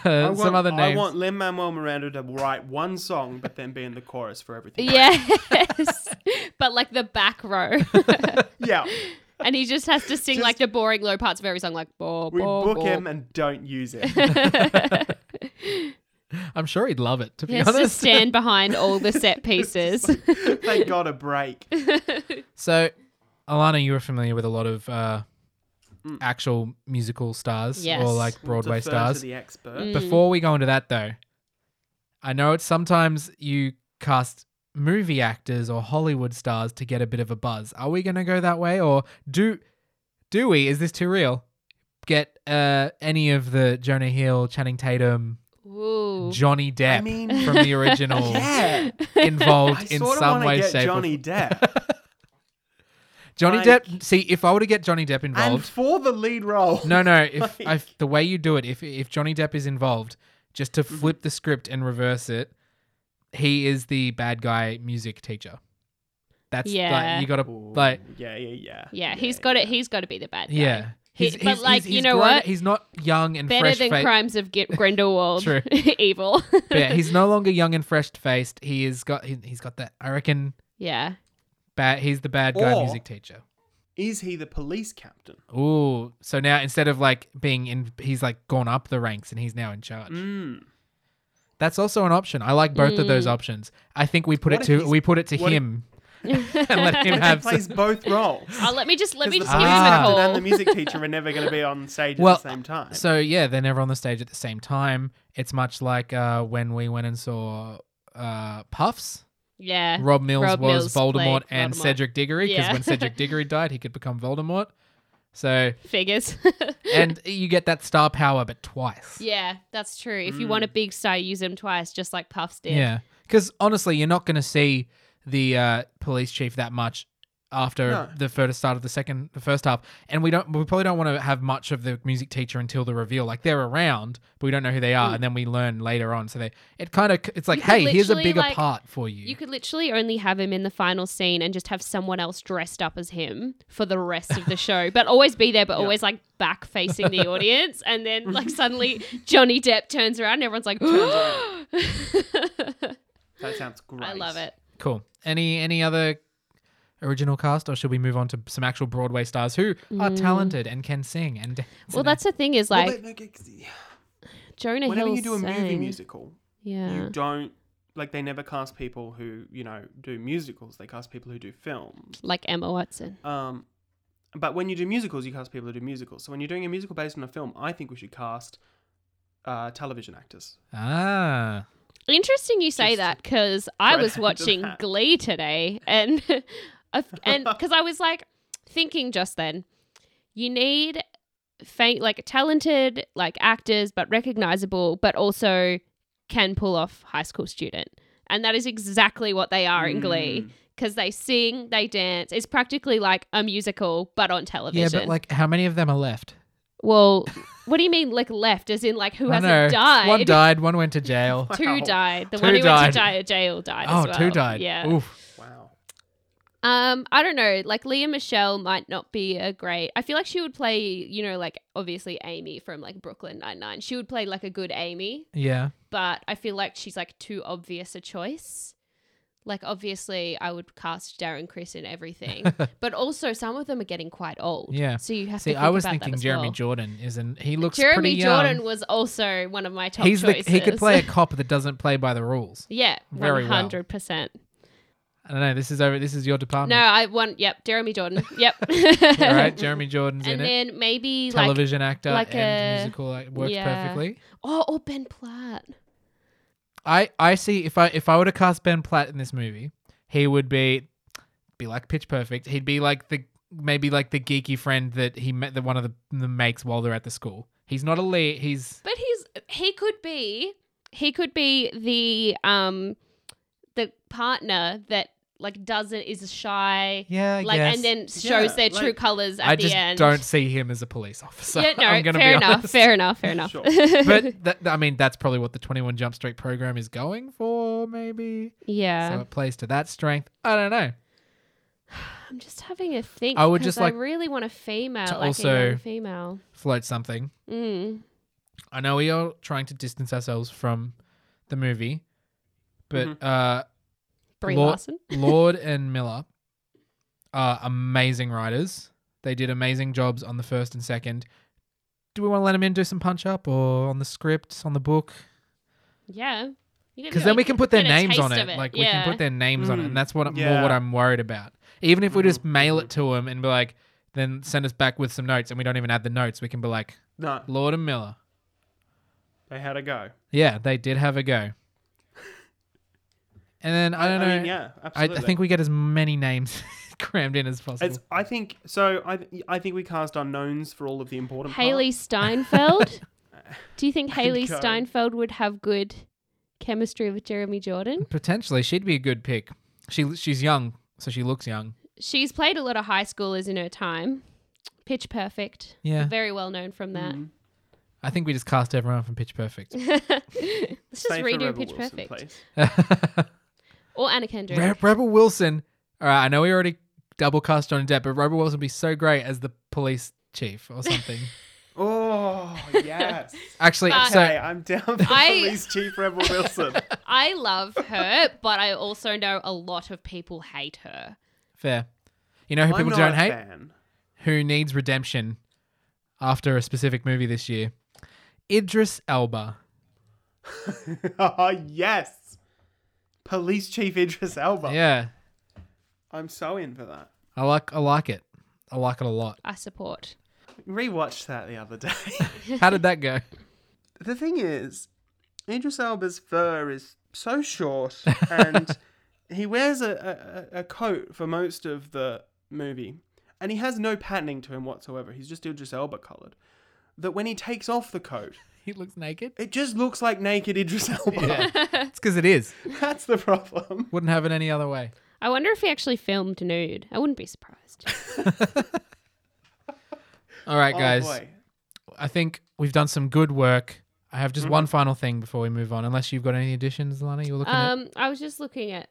I some other names. I want Lin Manuel Miranda to write one song, but then be in the chorus for everything. Yes, but like the back row, yeah. and he just has to sing Just- like the boring low parts of every song, like bo, We bo, book bo. him and don't use him. I'm sure he'd love it. To be He has to honest, stand behind all the set pieces. Thank God a break. So, Alana, you were familiar with a lot of uh, Mm. actual musical stars Yes. or like We'll Broadway defer stars. To the expert. Mm. Before we go into that, though, I know it's sometimes you cast movie actors or Hollywood stars to get a bit of a buzz. Are we going to go that way, or do do we? Is this too real? Get uh, any of the Jonah Hill, Channing Tatum, Ooh. Johnny Depp I mean, from the original yeah. involved I in sort some want way, get shape, Johnny Depp. Johnny Like- Depp. See, if I were to get Johnny Depp and involved, for the lead role. no, no. If, Like- if the way you do it, if if Johnny Depp is involved, just to Mm-hmm. flip the script and reverse it, he is the bad guy music teacher. That's Yeah. like you got to like yeah, yeah, yeah. Yeah, he's got it. He's got to be the bad guy. yeah. He- He's, but, he's- like, he's- you he's know grown- what? He's not young and Better fresh than faced. Crimes of G- Grindelwald. True. Evil. yeah, he's no longer young and fresh faced. He is got he, he's got that. I reckon yeah. bad. He's the bad guy Or- music teacher. Is he the police captain? Ooh, so now instead of like being in, he's like gone up the ranks and he's now in charge. Mm. That's also an option. I like both of those Mm. options. I think we put What it to we put it to what if- him and let him He have. plays Some, both roles. Oh, let me just let me just the give him a call. and the music teacher are never going to be on stage Well, at the same time. so yeah, they're never on the stage at the same time. It's much like uh, when we went and saw uh, Puffs. yeah. Rob Mills Rob was Mills Voldemort played and Voldemort. Cedric Diggory because Yeah. when Cedric Diggory died, he could become Voldemort. So Figures. and you get that star power, but twice. yeah, that's true. If you want a big star, use him twice, just like Puffs did. Yeah, because honestly, you're not going to see the uh, police chief that much after No. the first start of the second, the first half, and we don't, we probably don't want to have much of the music teacher until the reveal. Like they're around, but we don't know who they are, Mm. and then we learn later on. So they, it kind of, it's like, hey, here's a bigger like- part for you. You could literally only have him in the final scene and just have someone else dressed up as him for the rest of the show, but always be there, but Yeah. always like back facing the audience. And then like suddenly Johnny Depp turns around and everyone's like, that sounds great. I love it. Cool. Any any other original cast, or should we move on to some actual Broadway stars who are Mm. talented and can sing and dance? Well, and- that's the thing is like they- like, Jonah whenever Hill you do a movie sang. musical, Yeah. you don't like they never cast people who you know do musicals. They cast people who do films. Like Emma Watson. Um, but when you do musicals, you cast people who do musicals. So when you're doing a musical based on a film, I think we should cast uh, television actors. ah. Interesting you say Just that because I was watching that. Glee today, and and because I was like thinking just then, you need faint like talented like actors, but recognizable, but also can pull off high school student, and that is exactly what they are in Glee Mm. because they sing, they dance. It's practically like a musical, but on television. Yeah, but like, how many of them are left? well, what do you mean like left? As in like who I hasn't know. died? One died, one went to jail. Two died. The Two one who died. went to di- jail died oh, as well. two died. Yeah. Oof. Wow. Um, I don't know. Like Lea Michele might not be a great. I feel like she would play, you know, like obviously Amy from like Brooklyn Nine Nine. She would play like a good Amy, Yeah. but I feel like she's like too obvious a choice. Like obviously, I would cast Darren Criss in everything, but also some of them are getting quite old. Yeah. So you have See, to. I was thinking Jeremy well. Jordan isn't. He looks Jeremy pretty young. Jeremy Jordan was also one of my top He's the, he could play a cop that doesn't play by the rules. yeah, very hundred percent. I don't know. This is over. This is your department. No. I want. Yep, Jeremy Jordan. Yep. All right, Jeremy Jordan's and in it. And then maybe like Television actor like and a- musical like, works yeah. perfectly. oh, or Ben Platt. I I see if I if I were to cast Ben Platt in this movie, he would be be like Pitch Perfect. He'd be like the maybe like the geeky friend that he met that one of the, the makes while they're at the school. He's not a lead. He's But he's he could be he could be the um the partner that like doesn't is shy, Yeah, I like guess. and then shows Yeah, their true colors at I the just end. don't see him as a police officer. yeah, no, I'm gonna fair be enough, honest. fair enough, fair enough. Sure. but that, I mean, that's probably what the 21 Jump Street program is going for, maybe. yeah, So it plays to that strength. I don't know. I'm just having a think. I would just like I really want a female, to like also- a young female. Float something. Mm. I know we are trying to distance ourselves from the movie, but Mhm. uh, Brie Lord- Larson. Lord and Miller are amazing writers. They did amazing jobs on the first and second. Do we want to let them in do some punch up or on the script, on the book? Yeah. Because then we can put their names on it. it, Like we can put their names on it, Mm, and that's what more what I'm worried about. Even if we just Mhm, mail it to them and be like, then send us back with some notes, and we don't even add the notes, we can be like, no, Lord and Miller. they had a go. Yeah, they did have a go. And then I don't know. mean, yeah, I, absolutely. I think we get as many names crammed in as possible. It's, I think so. I I think we cast unknowns for all of the important. Hailee parts. Steinfeld. Do you think Good Hailee. Steinfeld would have good chemistry with Jeremy Jordan? Potentially, she'd be a good pick. She she's young, so she looks young. She's played a lot of high schoolers in her time. Pitch Perfect. Yeah, Very well known from that. Mm. I think we just cast everyone from Pitch Perfect. Let's just Say redo Pitch Wilson, Perfect. Please. Or Anna Kendrick. Re- Rebel Wilson. All right, I know we already double cast Johnny Depp, but Rebel Wilson would be so great as the police chief or something. Oh yes. Actually, But- so okay, I'm down for I- police chief Rebel Wilson. I love her, but I also know a lot of people hate her. fair. You know who I'm people not don't a hate? fan. Who needs redemption after a specific movie this year? Idris Elba. oh yes. Police chief Idris Elba. Yeah, I'm so in for that. I like I like it. I like it a lot. I support. Rewatched that the other day. How did that go? the thing is, Idris Elba's fur is so short, and he wears a, a, a coat for most of the movie, and he has no patterning to him whatsoever. He's just Idris Elba colored. That when he takes off the coat, He looks naked. it just looks like naked Idris Elba. Yeah, it's because it is. That's the problem. Wouldn't have it any other way. I wonder if he actually filmed nude. I wouldn't be surprised. All right, Oh, guys. boy. I think we've done some good work. I have just Mhm. one final thing before we move on. Unless you've got any additions, Lana, you're looking at. Um, I was just looking at f-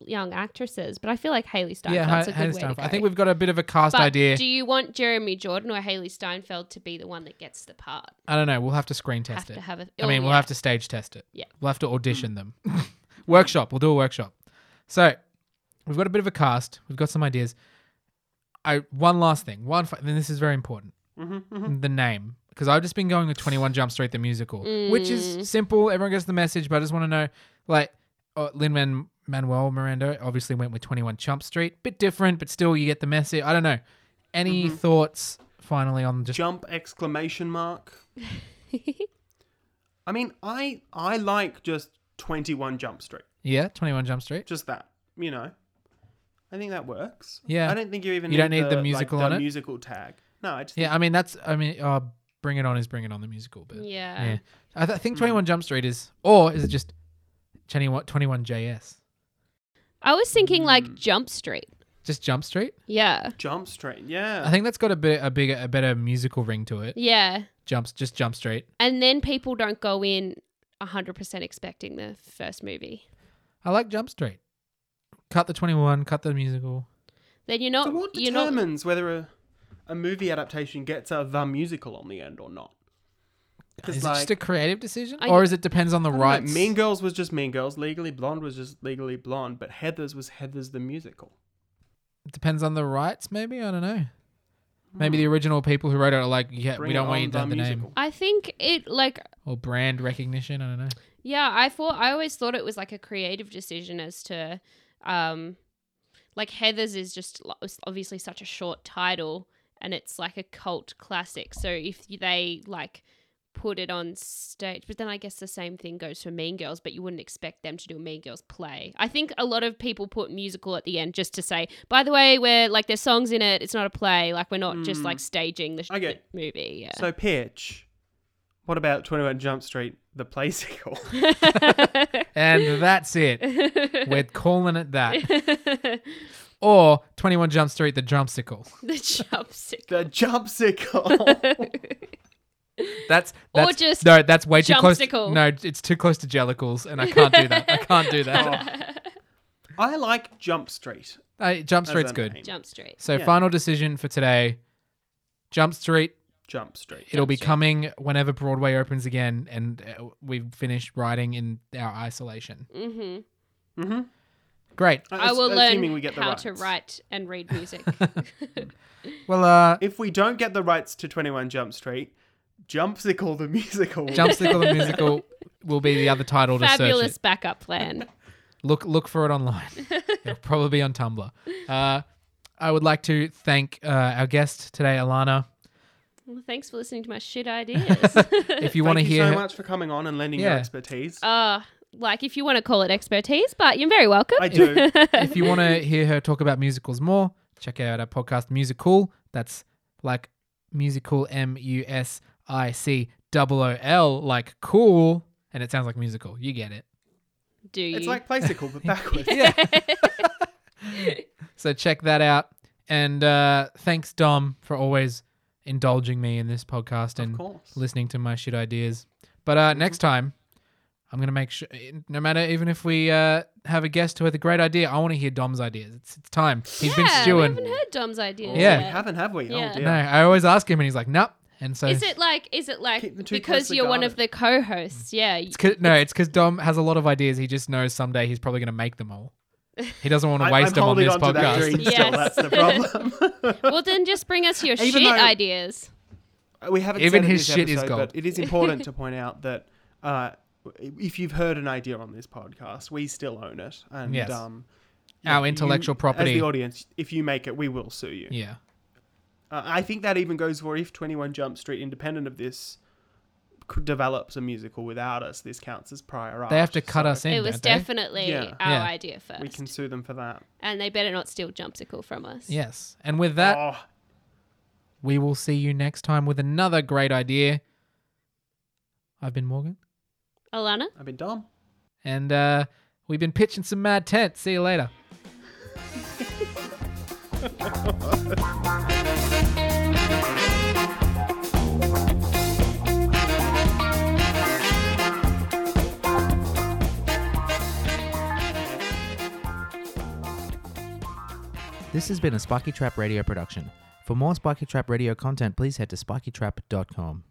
young actresses, but I feel like Hailee Yeah, Steinfeld's Ha- a good Hailee way Steinfeld. to go. I think we've got a bit of a cast but idea. do you want Jeremy Jordan or Hailee Steinfeld to be the one that gets the part? I don't know. We'll have to screen test to it. have a. I mean, oh, we'll have to stage test it. Yeah. We'll have to audition them. workshop. We'll do a workshop. So we've got a bit of a cast. We've got some ideas. I one last thing. One. Fi- then this is very important. Mhm, mhm. The name, because I've just been going with Twenty One Jump Street the musical, which Mm. is simple. Everyone gets the message, but I just want to know, like, uh, Lin Man Manuel Miranda obviously went with Twenty One Jump Street, bit different, but still you get the message. I don't know. Any Mhm. thoughts? Finally, on just Jump exclamation mark. I mean, I I like just 21 Jump Street. yeah, Twenty One Jump Street. Just that, you know. I think that works. Yeah. I don't think you even You need don't need the like, musical the on it? musical tag. No, I just Yeah, I mean that's. I mean, uh, Bring It On is Bring It On the musical, but yeah. yeah, I, th- I think Mm. Twenty One Jump Street is, or is it just Twenty One JS? I was thinking like Mm. Jump Street. Just Jump Street. Yeah. Jump Street. Yeah. I think that's got a bit a bigger a better musical ring to it. Yeah. Jumps just Jump Street. And then people don't go in 100% expecting the first movie. I like Jump Street. Cut the Twenty One. Cut the musical. Then you're not. so what you're not. determines whether a, a movie adaptation gets a the musical on the end or not? Because Is it just a creative decision, I- or is it depends on the I know, rights? Mean Girls was just Mean Girls. Legally Blonde was just Legally Blonde. But Heather's was Heather's the musical. It depends on the rights, maybe. I don't know. Maybe Hmm. the original people who wrote it are like, yeah, Bring we don't want you to have the name I think it like or brand recognition. I don't know. Yeah, I thought I always thought it was like a creative decision as to um like Heathers is just lo- obviously such a short title and it's like a cult classic. So if they like put it on stage, but then I guess the same thing goes for Mean Girls, but you wouldn't expect them to do a Mean Girls play. I think a lot of people put musical at the end just to say, by the way, we're like there's songs in it, it's not a play, like we're not just Mm. like staging the, sh- I get- the movie. Yeah. So Pitch What about Twenty One Jump Street, the play playsicle? And that's it. We're calling it that. Or 21 Jump Street, the Jumpsicle. the chopstick. the jumpsicle. That's, Or just no, that's way too close. Jumpsicle. No, it's too close to Jellicles, and I can't do that. I can't do that. I like Jump Street. Uh, Jump as Street's good. name. Jump Street. So Yeah. final decision for today. Jump Street. Jump Street. It'll be Street. coming whenever Broadway opens again, and uh, we've finished writing in our isolation. Mm-hmm. Mm-hmm. Great. I will learn we get the how rights. to write and read music. Well, uh, If we don't get the rights to Twenty One Jump Street, Jumpsicle the musical. Jumpsicle the musical will be the other title to search Fabulous it. backup plan. Look, look for it online. It'll probably be on Tumblr. Uh, I would like to thank uh, our guest today, Alana. Well, thanks for listening to my shit ideas. If you want to Thank you hear, so her- much for coming on and lending your expertise. uh, like if you want to call it expertise, but you're very welcome. I do. if you want to hear her talk about musicals more, check out our podcast Musicool. That's like musical M U S I C double O L, like cool, and it sounds like musical. You get it. Do you? it's like Playsicle, but backwards. Yeah. so check that out. And uh, thanks, Dom, for always indulging me in this podcast and listening to my shit ideas. But uh, next time, I'm gonna make sure, no matter even if we uh, have a guest who has a great idea, I want to hear Dom's ideas. It's it's time. He's been yeah, we stewing. haven't heard Dom's ideas. Yeah. We haven't, have we? Yeah. Oh dear. No, I always ask him, and he's like, "Nope." And so Is it like? Is it like Keep them too because you're one of the co-hosts? Yeah. y- it's 'cause- no, it's because Dom has a lot of ideas. He just knows someday he's probably gonna make them all. He doesn't want to waste I'm them on this on to that podcast. dream Yes. still. That's the problem. Well, then just bring us your Even shit though- ideas. we haven't Even his this shit is gold. But it is important to point out that uh, if you've heard an idea on this podcast, we still own it. And Yes. um, Our you- intellectual As property. the audience, if you make it, we will sue you. yeah. Uh, I think that even goes for if 21 Jump Street, independent of this, develops a musical without us, this counts as prior art. They have to cut so us in. It was don't they? definitely Yeah. our Yeah. idea first, We can sue them for that. and they better not steal Jumpsicle from us. Yes. And with that, oh, we will see you next time with another great idea. I've been Morgan, Alana. I've been Dom. and uh, we've been pitching some mad tent. See you later. This has been a Spiky Trap Radio production. For more Spiky Trap Radio content, please head to spikytrap.com.